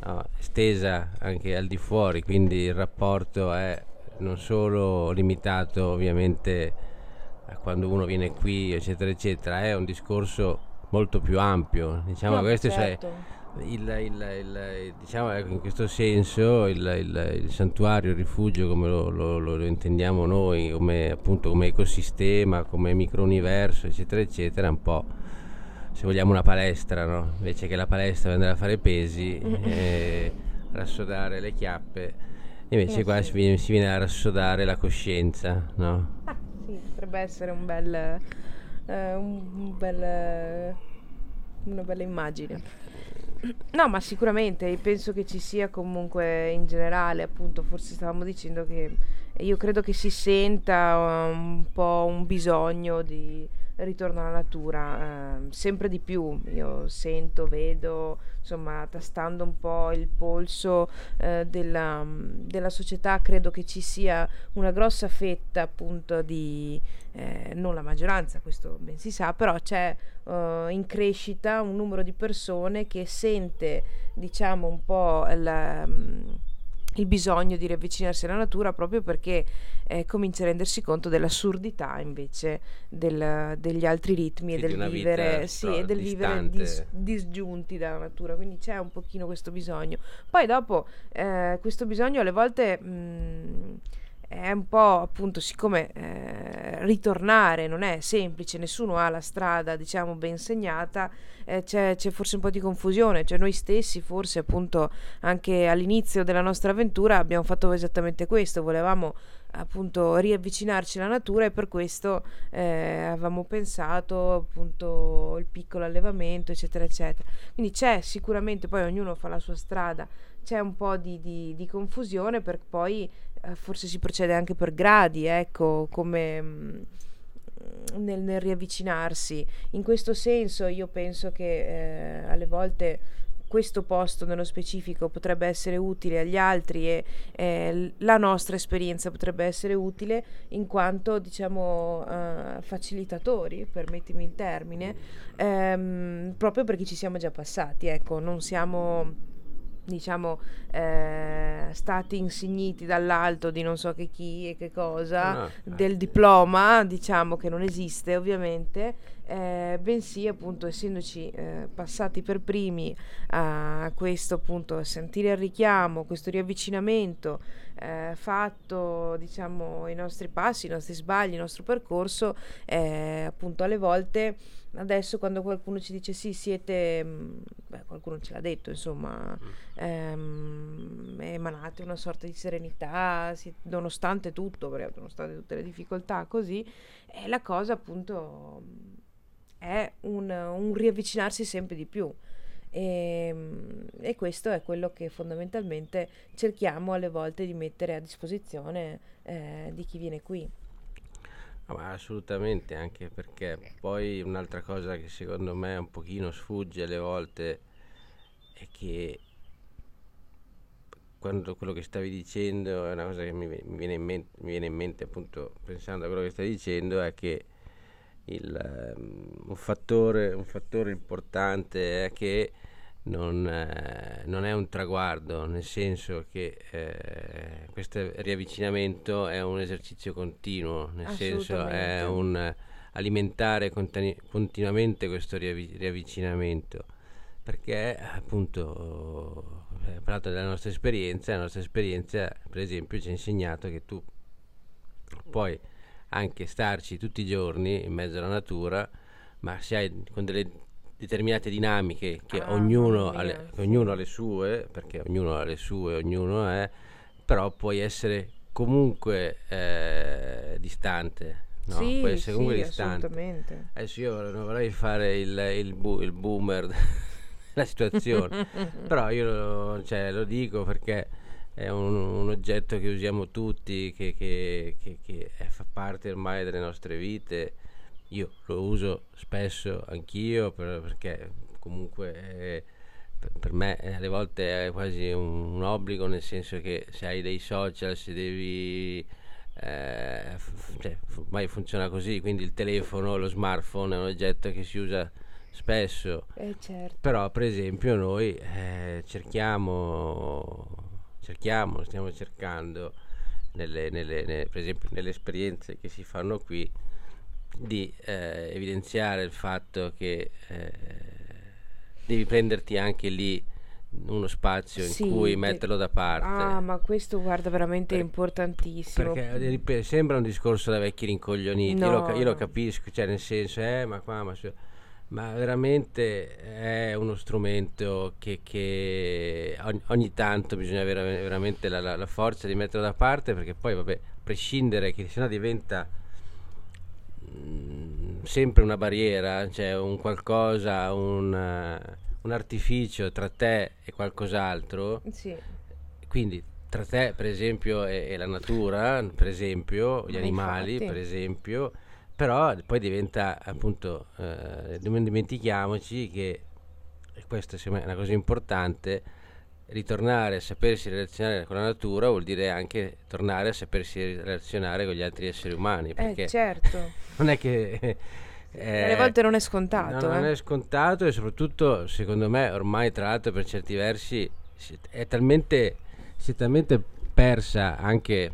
A: no, estesa anche al di fuori quindi il rapporto è non solo limitato ovviamente a quando uno viene qui eccetera eccetera è un discorso molto più ampio diciamo no, questo certo. cioè il, il, il, diciamo ecco, in questo senso il, santuario, il rifugio come lo, lo, lo, intendiamo noi, come, appunto, come ecosistema, come microuniverso, eccetera, eccetera, è un po' se vogliamo una palestra, no? invece che la palestra andare a fare pesi, eh, rassodare le chiappe, invece eh, qua sì. si, viene, si, viene, a rassodare la coscienza. No?
B: Ah, sì, potrebbe essere un bel, eh, un bel, una bella immagine. No, ma sicuramente penso che ci sia comunque in generale, appunto, forse stavamo dicendo che io credo che si senta un po' un bisogno di ritorno alla natura, eh, sempre di più. Io sento, vedo, insomma, tastando un po' il polso eh, della, della, società, credo che ci sia una grossa fetta appunto di, eh, non la maggioranza, questo ben si sa, però c'è uh, in crescita un numero di persone che sente, diciamo, un po' la... Um, il bisogno di riavvicinarsi alla natura proprio perché eh, comincia a rendersi conto dell'assurdità invece del, degli altri ritmi e del vivere, sì, e del vivere dis, disgiunti dalla natura, quindi c'è un pochino questo bisogno. Poi dopo eh, questo bisogno alle volte... Mh, è un po' appunto siccome eh, ritornare non è semplice, nessuno ha la strada diciamo ben segnata, eh, c'è, c'è, forse un po' di confusione, cioè noi stessi forse appunto anche all'inizio della nostra avventura abbiamo fatto esattamente questo, volevamo appunto riavvicinarci alla natura e per questo eh, avevamo pensato appunto il piccolo allevamento eccetera eccetera. Quindi c'è sicuramente poi ognuno fa la sua strada c'è un po' di, di, di confusione per poi eh, forse si procede anche per gradi, ecco, come mm, nel, nel, riavvicinarsi. In questo senso io penso che eh, alle volte questo posto nello specifico potrebbe essere utile agli altri e eh, la nostra esperienza potrebbe essere utile in quanto diciamo uh, facilitatori, permettimi il termine, ehm, proprio perché ci siamo già passati, ecco, non siamo diciamo eh, stati insigniti dall'alto di non so che chi e che cosa ah, del diploma diciamo che non esiste ovviamente eh, bensì appunto essendoci eh, passati per primi a questo appunto sentire il richiamo questo riavvicinamento eh, fatto diciamo i nostri passi i nostri sbagli il nostro percorso eh, appunto alle volte adesso quando qualcuno ci dice sì siete mm, beh, qualcuno ce l'ha detto insomma mm. ehm, emanate una sorta di serenità si, nonostante tutto nonostante tutte le difficoltà così e la cosa appunto è un, un riavvicinarsi sempre di più e, ehm, e, questo è quello che fondamentalmente cerchiamo alle volte di mettere a disposizione eh, di chi viene qui.
A: No, assolutamente, anche perché poi un'altra cosa che secondo me un pochino sfugge alle volte è che quando quello che stavi dicendo è una cosa che mi, mi, viene, in mente, mi viene in mente appunto pensando a quello che stai dicendo è che il, um, un, fattore, un, fattore, importante è che non, eh, non, è un traguardo, nel senso che eh, questo riavvicinamento è un esercizio continuo, nel senso è un alimentare continu- continuamente questo riav- riavvicinamento, perché appunto, eh, parlato della nostra esperienza, la nostra esperienza per esempio ci ha insegnato che tu puoi anche starci tutti i giorni in mezzo alla natura, ma se hai con delle determinate dinamiche che, ah, ognuno, ha le, ognuno ha le sue, perché ognuno ha le sue, ognuno è, però puoi essere comunque eh, distante. No,
B: sì,
A: puoi essere comunque
B: sì,
A: distante. Adesso io non vorrei fare il, il, bu- il boomer della situazione, però io lo, cioè, lo, dico perché è un, un, oggetto che usiamo tutti, che, che, che, che fa parte ormai delle nostre vite io lo uso spesso anch'io per, perché comunque è, per, per, me alle volte è quasi un, un, obbligo nel senso che se hai dei social se devi eh, f- cioè, ormai funziona così quindi il telefono lo smartphone è un oggetto che si usa spesso
B: eh certo.
A: però per esempio noi eh, cerchiamo cerchiamo stiamo cercando nelle, nelle, nelle, per esempio nelle esperienze che si fanno qui di eh, evidenziare il fatto che eh, devi prenderti anche lì uno spazio in sì, cui metterlo da parte.
B: Ah, ma questo guarda veramente per, importantissimo.
A: Perché ripeto, sembra un discorso da vecchi rincoglioniti, no. io, lo, io, lo, capisco, cioè nel senso, eh, ma qua, ma, ma veramente è uno strumento che, che ogni, ogni, tanto bisogna avere veramente la, la, la, forza di metterlo da parte perché poi, vabbè, a prescindere che sennò diventa Mm, sempre una barriera, cioè un qualcosa, un, uh, un artificio tra te e qualcos'altro.
B: Sì.
A: Quindi tra te, per esempio, e, e la natura, per esempio, gli Ma animali, infatti. per esempio, però poi diventa appunto, eh, non dimentichiamoci che, e questa è una cosa importante, ritornare a sapersi relazionare con la natura vuol dire anche tornare a sapersi relazionare con gli altri esseri umani. Perché
B: eh, certo.
A: non è che...
B: Eh, Alle volte non è scontato.
A: No,
B: eh.
A: Non è scontato e soprattutto, secondo me, ormai tra l'altro per certi versi è talmente, si è talmente persa anche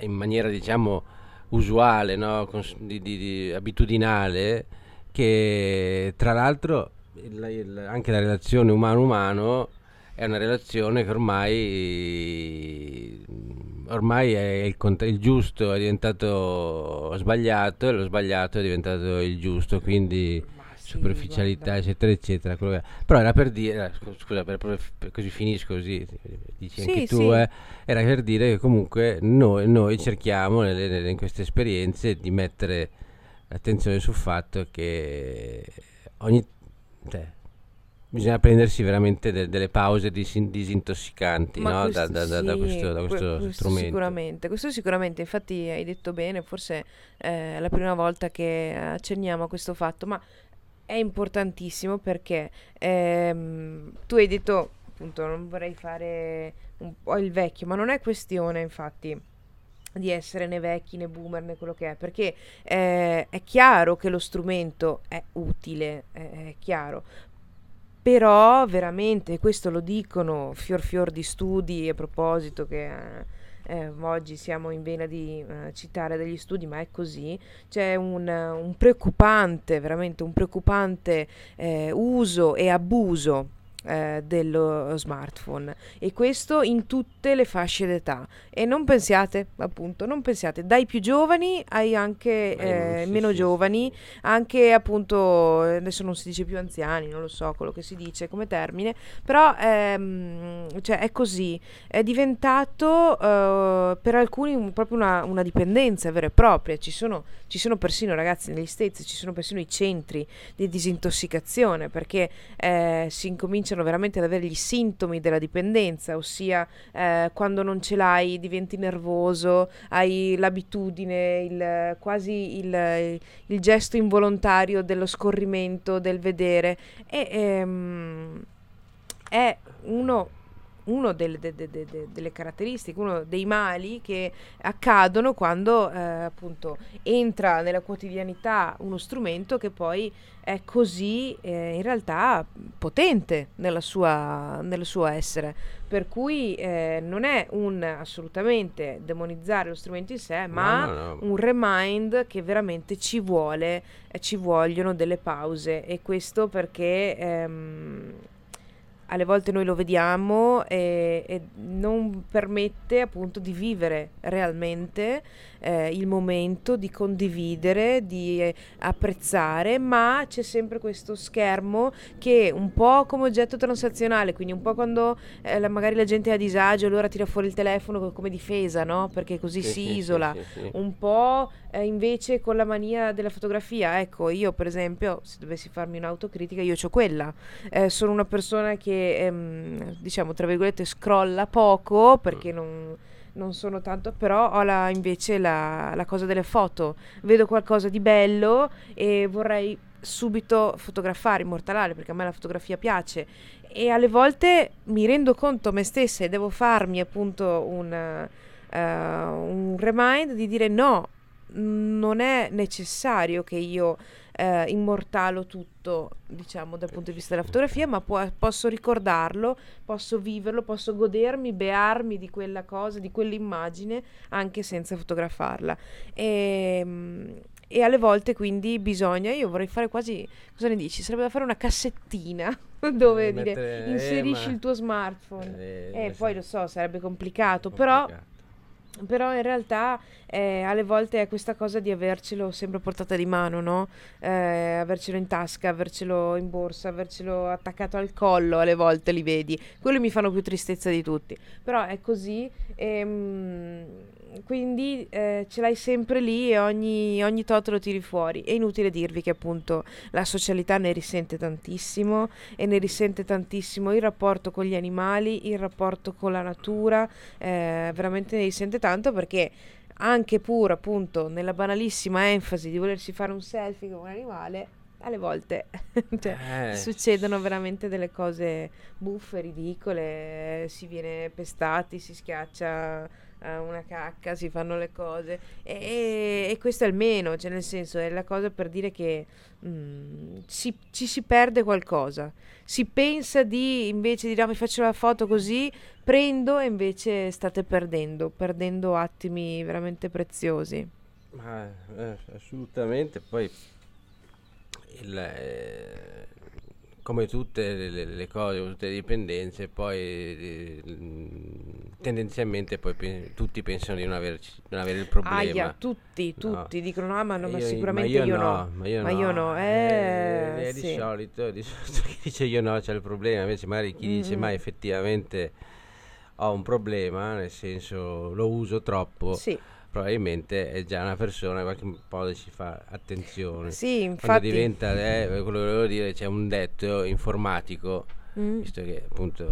A: in maniera, diciamo, usuale, no? di, di, di, abitudinale, che tra l'altro il, il, anche la relazione umano-umano è una relazione che ormai, ormai è il, il, giusto è diventato sbagliato e lo sbagliato è diventato il giusto, quindi sì, superficialità guarda. eccetera eccetera. Che... Però era per dire, eh, scusa, per, per, per, così finisco così, dici sì, anche tu, sì. eh, era per dire che comunque noi, noi cerchiamo nelle, nelle, in queste esperienze di mettere attenzione sul fatto che ogni... Cioè, Bisogna prendersi veramente de- delle pause dis- disintossicanti no?
B: questo,
A: da, da, da, questo, da questo,
B: questo
A: strumento.
B: Sicuramente, questo sicuramente, infatti hai detto bene, forse eh, è la prima volta che accenniamo a questo fatto, ma è importantissimo perché ehm, tu hai detto, appunto, non vorrei fare un po' il vecchio, ma non è questione infatti di essere né vecchi né boomer né quello che è perché eh, è chiaro che lo strumento è utile è, è chiaro però veramente questo lo dicono fior fior di studi a proposito che eh, eh, oggi siamo in vena di eh, citare degli studi ma è così. C'è un, un preoccupante veramente un preoccupante eh, uso e abuso eh, dello smartphone. E questo in tutte le fasce d'età. E non pensiate appunto non pensiate dai più giovani ai anche eh, sì, meno sì, giovani sì. anche appunto adesso non si dice più anziani non lo so quello che si dice come termine però ehm, cioè è così. È diventato eh, per alcuni un, proprio una, una, dipendenza vera e propria. Ci sono, ci sono persino ragazzi negli States ci sono persino i centri di disintossicazione perché eh, si incomincia cominciano veramente ad avere gli sintomi della dipendenza, ossia eh, quando non ce l'hai diventi nervoso, hai l'abitudine, il, quasi il, il gesto involontario dello scorrimento, del vedere. E, ehm, è uno uno delle, de, de, de, delle, caratteristiche, uno dei mali che accadono quando eh, appunto entra nella quotidianità uno strumento che poi è così eh, in realtà potente nella sua, nel suo essere. Per cui eh, non è un assolutamente demonizzare lo strumento in sé, ma no, no, no. un remind che veramente ci vuole, eh, ci vogliono delle pause. E questo perché ehm, alle volte noi lo vediamo e, e, non permette appunto di vivere realmente eh, il momento, di condividere, di eh, apprezzare, ma c'è sempre questo schermo che un po' come oggetto transazionale, quindi un po' quando eh, la, magari la gente è a disagio, allora tira fuori il telefono come difesa, no? Perché così sì, si sì, isola. Sì, un po' eh, invece con la mania della fotografia, ecco, io per esempio, se dovessi farmi un'autocritica, io ho quella. Eh, sono una persona che, ehm, diciamo, tra virgolette, scrolla poco perché mm. non non sono tanto, però ho la, invece la, la, cosa delle foto. Vedo qualcosa di bello e vorrei subito fotografare, immortalare, perché a me la fotografia piace. E alle volte mi rendo conto me stessa e devo farmi appunto un, uh, un remind di dire no, non è necessario che io eh, immortalo tutto, diciamo, dal punto di vista della fotografia, ma può, posso ricordarlo, posso viverlo, posso godermi, bearmi di quella cosa, di quell'immagine, anche senza fotografarla. E, ehm, e alle volte quindi bisogna, io vorrei fare quasi, cosa ne dici? Sarebbe da fare una cassettina dove eh, dire, mettere, inserisci eh, il tuo smartphone. Eh, eh poi lo so, sarebbe complicato, complicato. però però in realtà eh, alle volte è questa cosa di avercelo sempre a portata di mano, no? Eh, avercelo in tasca, avercelo in borsa, avercelo attaccato al collo, alle volte li vedi. Quelli mi fanno più tristezza di tutti. Però è così. Ehm, quindi eh, ce l'hai sempre lì e ogni, ogni tot lo tiri fuori. È inutile dirvi che appunto la socialità ne risente tantissimo e ne risente tantissimo il rapporto con gli animali, il rapporto con la natura, eh, veramente ne risente tanto perché anche pur appunto nella banalissima enfasi di volersi fare un selfie con un animale, alle volte cioè, eh. succedono veramente delle cose buffe, ridicole, si viene pestati, si schiaccia una cacca, si fanno le cose. E, e, questo è il meno, cioè nel senso è la cosa per dire che mm, si, ci si perde qualcosa, si pensa di invece di no, mi faccio la foto così, prendo e invece state perdendo, perdendo attimi veramente preziosi.
A: Ma, eh, assolutamente, poi il, eh, come tutte le, le, cose, tutte le dipendenze, poi eh, tendenzialmente poi pe- tutti pensano di non, averci, non avere il problema. Aia,
B: tutti, tutti no. dicono ah ma, no, ma sicuramente ma io, io no, no, Ma io ma no, io no. Eh,
A: eh, eh, sì. di, solito, di solito chi dice io no c'è il problema, invece magari chi mm-hmm. dice ma effettivamente ho un problema, nel senso lo uso troppo. Sì probabilmente è già una persona che qualche modo ci fa attenzione.
B: Sì, infatti.
A: Quando diventa, eh, quello che volevo dire, c'è un detto informatico, mm. visto che appunto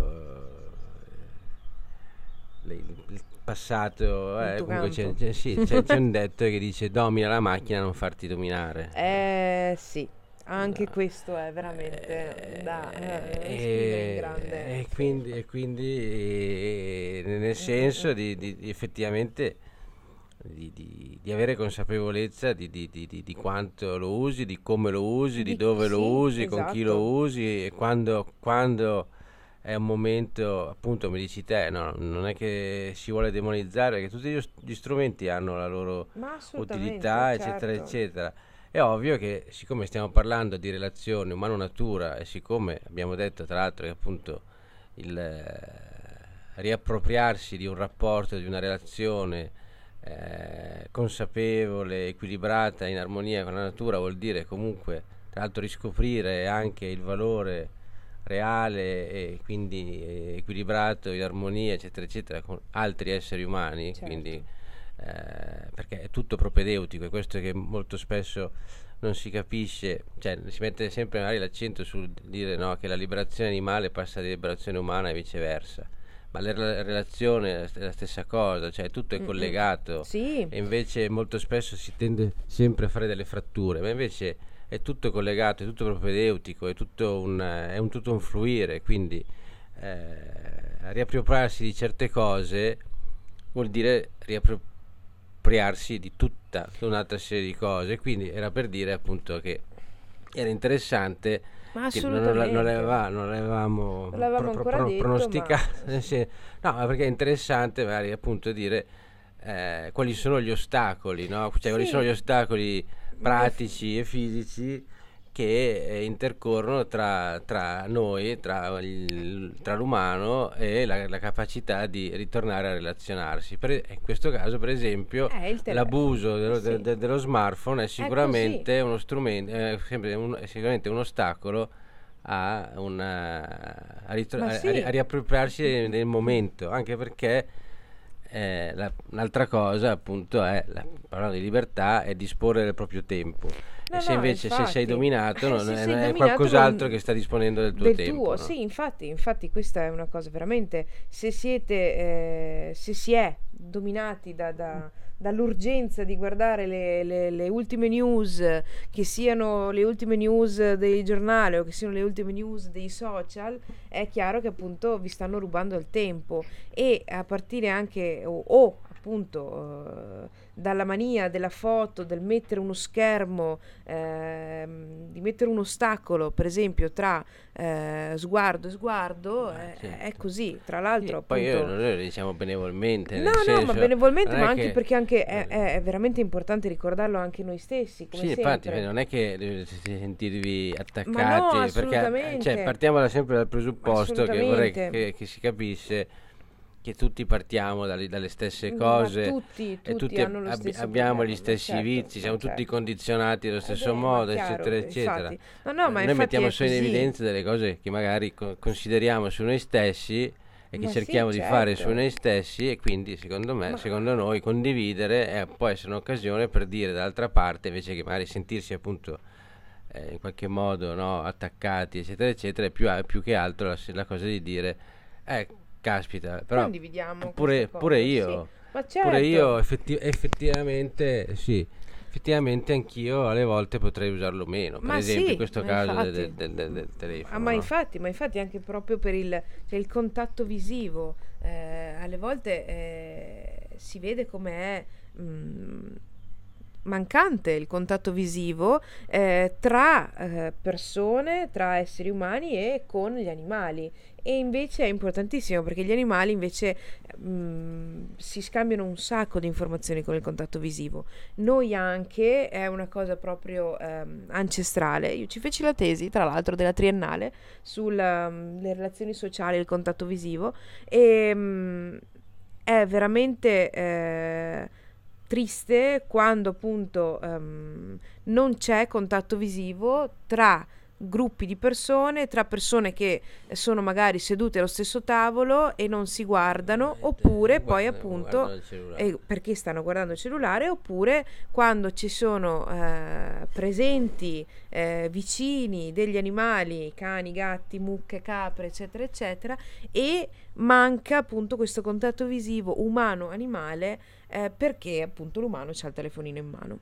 A: eh, il passato, eh, comunque c'è, c'è, sì, c'è, c'è, un detto che dice domina la macchina, non farti dominare.
B: Eh sì. Anche no. questo è veramente eh, da eh, in grande.
A: E quindi, e quindi nel senso di, di, di effettivamente di, di, di, avere consapevolezza di, di, quanto lo usi, di come lo usi, di, dove sì, lo usi, esatto. con chi lo esatto. usi e quando, quando, è un momento, appunto, mi dici te, no, non è che si vuole demonizzare, perché tutti gli strumenti hanno la loro utilità, certo. eccetera, eccetera. È ovvio che siccome stiamo parlando di relazione umano-natura e siccome abbiamo detto tra l'altro che appunto il eh, riappropriarsi di un rapporto, di una relazione, eh, consapevole, equilibrata, in armonia con la natura vuol dire comunque tra l'altro riscoprire anche il valore reale e quindi equilibrato in armonia eccetera eccetera con altri esseri umani certo. quindi eh, perché è tutto propedeutico e questo è che molto spesso non si capisce cioè si mette sempre magari l'accento sul dire no, che la liberazione animale passa alla liberazione umana e viceversa ma la relazione è la stessa cosa, cioè tutto è collegato.
B: Sì.
A: E invece molto spesso si tende sempre a fare delle fratture, ma invece è tutto collegato, è tutto propedeutico, è tutto un, è un, tutto un fluire, quindi eh, riappropriarsi di certe cose vuol dire riappropriarsi di tutta un'altra serie di cose. Quindi era per dire appunto che era interessante.
B: Ma assolutamente.
A: non l'aveva- non l'avevamo,
B: Non l'avevamo ancora detto,
A: pronosticato.
B: ma-
A: Sì. No, ma perché è interessante magari appunto dire eh, quali sono gli ostacoli, no? Cioè, quali
B: Sì.
A: sono gli ostacoli pratici e fisici che eh, intercorrono tra, tra noi, tra, il- tra l'umano e la, la capacità di ritornare a relazionarsi. Per- in questo caso, per esempio,
B: Eh,
A: l'abuso dello,
B: Sì.
A: de- de- dello smartphone è sicuramente uno strumento, è sempre un- è sicuramente un ostacolo a, una- a, ritro-
B: Ma
A: a- a
B: sì.
A: ri- a riappropriarsi del, del momento, anche perché eh, la- un'altra cosa appunto è, la, parlando di libertà, è disporre del proprio tempo.
B: No,
A: e se
B: no,
A: invece se sei
B: infatti.
A: dominato
B: Eh,
A: non
B: se
A: è,
B: sei
A: non è qualcos'altro che sta disponendo del tuo
B: del
A: tempo.
B: tuo,
A: no?
B: sì, infatti, infatti questa è una cosa veramente, se siete, eh, se si è dominati da- da- dall'urgenza di guardare le, le- le ultime news, che siano le ultime news dei giornali o che siano le ultime news dei social, è chiaro che appunto vi stanno rubando il tempo e a partire anche, o, o appunto eh, dalla mania della foto, del mettere uno schermo, ehm, di mettere un ostacolo, per esempio, tra eh, sguardo e sguardo,
A: Eh,
B: eh,
A: certo.
B: è così. Tra
A: Sì,
B: l'altro,
A: poi io-
B: appunto...
A: noi lo diciamo benevolmente.
B: No, no,
A: senso,
B: ma benevolmente,
A: è
B: ma anche
A: che-
B: perché anche è, è- è veramente importante ricordarlo anche noi stessi,
A: Sì, infatti,
B: sempre.
A: non è che dovete sentirvi attaccati,
B: no,
A: perché cioè, partiamo da- sempre dal presupposto che vorrei che, che si capisse che tutti partiamo dalle, dalle stesse
B: Ma
A: cose
B: tutti,
A: e
B: tutti
A: tutti
B: lo
A: abbi-
B: stesso
A: abbiamo
B: problema,
A: gli stessi
B: certo,
A: vizi, siamo
B: certo.
A: tutti condizionati allo
B: Eh
A: stesso
B: beh, ma
A: modo,
B: chiaro,
A: eccetera, eccetera.
B: infatti. No, no, ma
A: Noi mettiamo
B: è
A: solo in evidenza delle cose che magari co- consideriamo su noi stessi e che
B: Ma sì,
A: cerchiamo di fare su
B: certo.
A: noi stessi e quindi secondo me,
B: Ma-
A: secondo noi condividere eh, può essere un'occasione per dire dall'altra parte invece che magari sentirsi appunto eh, in qualche modo no, attaccati eccetera eccetera è più, più che altro la, la cosa di dire eh caspita però
B: Condividiamo
A: pure, pure io
B: sì. Ma
A: pure
B: certo.
A: io effetti- effettivamente sì effettivamente anch'io alle volte potrei usarlo meno per
B: Ma
A: esempio
B: sì,
A: in questo caso del, del- del- del telefono
B: Ah, ma
A: no?
B: infatti, ma infatti anche proprio per il, cioè il contatto visivo, eh, alle volte eh, si vede come è mm, mancante il contatto visivo eh, tra eh, persone, tra esseri umani e con gli animali. E invece è importantissimo perché gli animali invece mm, si scambiano un sacco di informazioni con il contatto visivo. Noi anche, è una cosa proprio ehm, ancestrale. Io ci feci la tesi, tra l'altro, della triennale sulle relazioni sociali e il contatto visivo e mm, è veramente eh, triste quando appunto ehm, non c'è contatto visivo tra gruppi di persone, tra persone che sono magari sedute allo stesso tavolo e non si guardano, oppure poi
A: Guarda-
B: appunto
A: il cellulare.
B: eh, perché stanno guardando il cellulare oppure quando ci sono eh, presenti eh, vicini degli animali, cani, gatti, mucche, capre, eccetera, eccetera, e manca appunto questo contatto visivo umano-animale eh, perché appunto l'umano ha il telefonino in mano.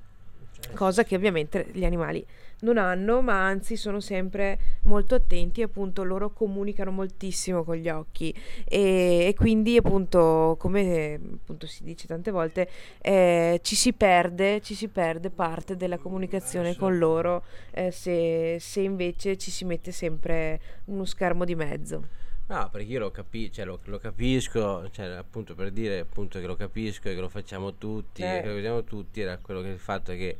B: Cosa che ovviamente gli animali non hanno, ma anzi sono sempre molto attenti, appunto loro comunicano moltissimo con gli occhi e, e quindi appunto come appunto si dice tante volte eh, ci si perde, ci si perde parte della comunicazione con loro eh, se, se invece ci si mette sempre uno schermo di mezzo.
A: No, perché io lo, capi- cioè, lo, lo capisco, cioè, appunto per dire appunto che lo capisco e che lo facciamo tutti,
B: Eh.
A: e che lo facciamo tutti, era quello che il fatto che,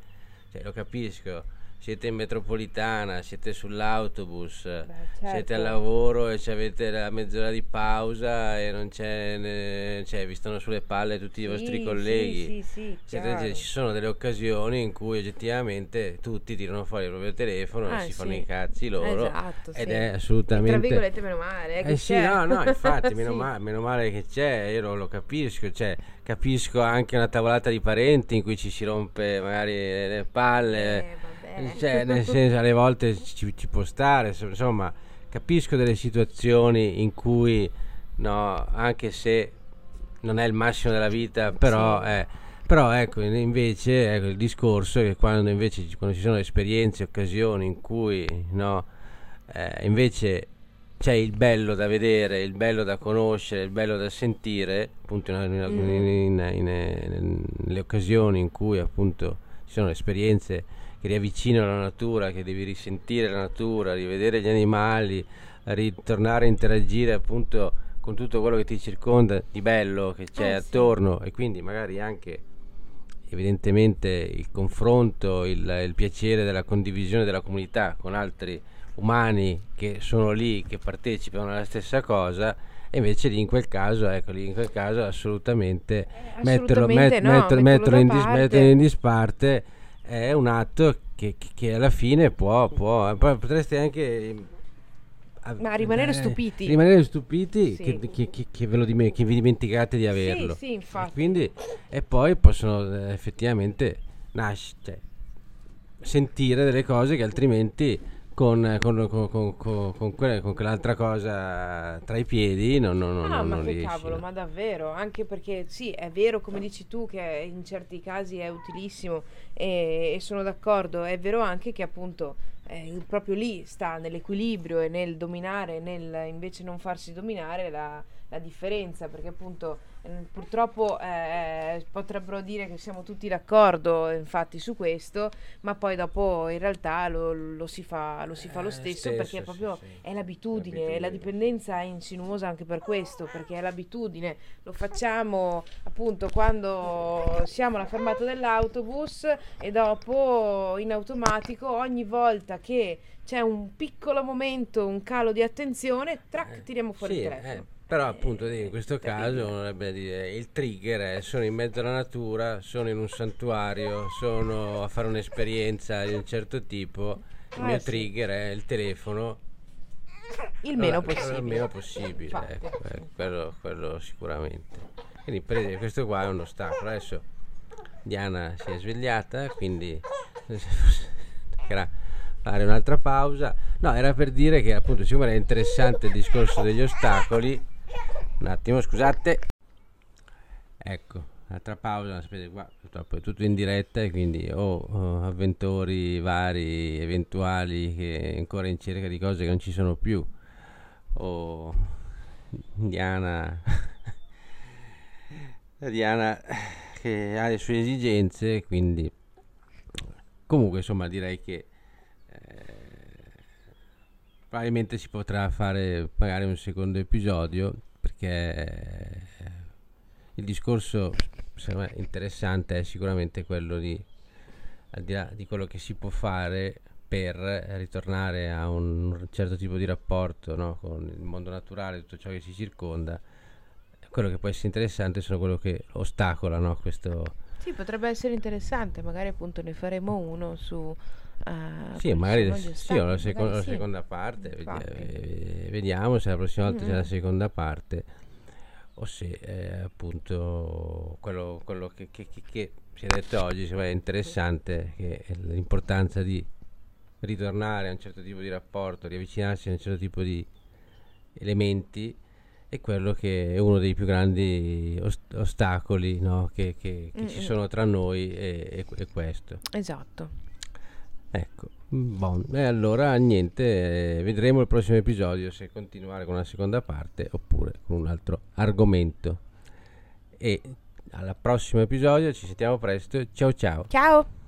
A: cioè, lo capisco, siete in metropolitana, siete sull'autobus, siete
B: certo.
A: al lavoro e avete la mezz'ora di pausa e non c'è, ne- cioè, vi stanno sulle palle tutti i vostri
B: Sì,
A: colleghi.
B: Sì, sì, sì,
A: Siete- ci sono delle occasioni in cui oggettivamente tutti tirano fuori il proprio telefono
B: Ah,
A: e si fanno
B: sì.
A: i cazzi loro
B: Esatto,
A: ed
B: sì.
A: è
B: Tra
A: assolutamente
B: virgolette meno male, eh, che
A: eh sì, no, no, infatti, meno,
B: Sì.
A: male, meno male che c'è, io lo, lo capisco, cioè, capisco anche una tavolata di parenti in cui ci si rompe magari le, le palle,
B: Eh,
A: cioè, nel senso, alle volte ci, ci può stare, so- insomma, capisco delle situazioni in cui, no, anche se non è il massimo della vita, però,
B: Sì.
A: eh, però ecco, in- invece, ecco, il discorso è che quando invece ci- quando ci sono esperienze, occasioni in cui, no, eh, invece c'è il bello da vedere, il bello da conoscere, il bello da sentire, appunto in, in, in, nelle occasioni in cui appunto ci sono esperienze che riavvicinano la natura, che devi risentire la natura, rivedere gli animali, ritornare a interagire appunto con tutto quello che ti circonda di bello che c'è eh, attorno sì. e quindi magari anche evidentemente il confronto, il, il piacere della condivisione della comunità con altri umani che sono lì, che partecipano alla stessa cosa, e invece lì in quel caso, ecco, lì in quel caso assolutamente, eh, metterlo, met, no, metterlo, metterlo, in dis, metterlo, in disparte è un atto che, che, alla fine può, può, potresti anche
B: ma rimanere eh, stupiti
A: rimanere stupiti sì. che, che, che, che, ve lo dim- che vi dimenticate di averlo
B: sì, sì, infatti.
A: E, quindi, e poi possono eh, effettivamente nascere cioè, sentire delle cose che altrimenti con, con, con, con, quella, con quell'altra cosa tra i piedi non, non, non,
B: ah,
A: non
B: ma che
A: riesci,
B: cavolo, ma davvero? Anche perché sì è vero come dici tu che in certi casi è utilissimo e, e sono d'accordo. È vero anche che appunto eh, proprio lì sta nell'equilibrio e nel dominare nel invece non farsi dominare la, la differenza perché appunto eh, purtroppo eh, potrebbero dire che siamo tutti d'accordo infatti su questo ma poi dopo in realtà lo, lo si, fa, lo, si fa lo eh, stesso, stesso perché proprio sì, è l'abitudine, l'abitudine la dipendenza è insinuosa anche per questo perché è l'abitudine. Lo facciamo appunto quando siamo alla fermata dell'autobus e dopo in automatico ogni volta che c'è un piccolo momento, un calo di attenzione, trac, eh, tiriamo fuori sì, il telefono.
A: Eh però appunto in questo caso dovrebbe dire il trigger è sono in mezzo alla natura, sono in un santuario, sono a fare un'esperienza di un certo tipo, il mio sì. trigger è il telefono.
B: Il meno allora, possibile.
A: Il meno possibile, ecco, eh, quello, quello, sicuramente. Quindi per, questo qua è un ostacolo. Adesso Diana si è svegliata, quindi toccherà fare un'altra pausa. No, era per dire che appunto siccome era interessante il discorso degli ostacoli, un attimo scusate. Ecco altra pausa aspetta qua purtroppo è tutto in diretta e quindi ho oh, avventori vari eventuali che ancora in cerca di cose che non ci sono più. O Diana Diana che ha le sue esigenze quindi comunque insomma direi che eh, probabilmente si potrà fare magari un secondo episodio perché il discorso me, interessante è sicuramente quello di al di là di quello che si può fare per ritornare a un certo tipo di rapporto no? con il mondo naturale, tutto ciò che ci circonda, quello che può essere interessante sono quello che ostacola no? questo...
B: Sì, potrebbe essere interessante, magari appunto ne faremo uno su
A: Uh, sì, magari sì, la, seco- la, seconda parte, vedi- vediamo se la prossima volta mm-hmm. c'è la seconda parte o se eh, appunto quello, quello che, che, che, che, si è detto oggi è interessante, che è l'importanza di ritornare a un certo tipo di rapporto, riavvicinarsi a un certo tipo di elementi è quello che è uno dei più grandi ost- ostacoli no? che, che, che ci sono tra noi e, è questo.
B: Esatto.
A: Ecco, bon. e allora niente, vedremo il prossimo episodio se continuare con la seconda parte oppure con un altro argomento. E al prossimo episodio ci sentiamo presto. Ciao ciao.
B: Ciao.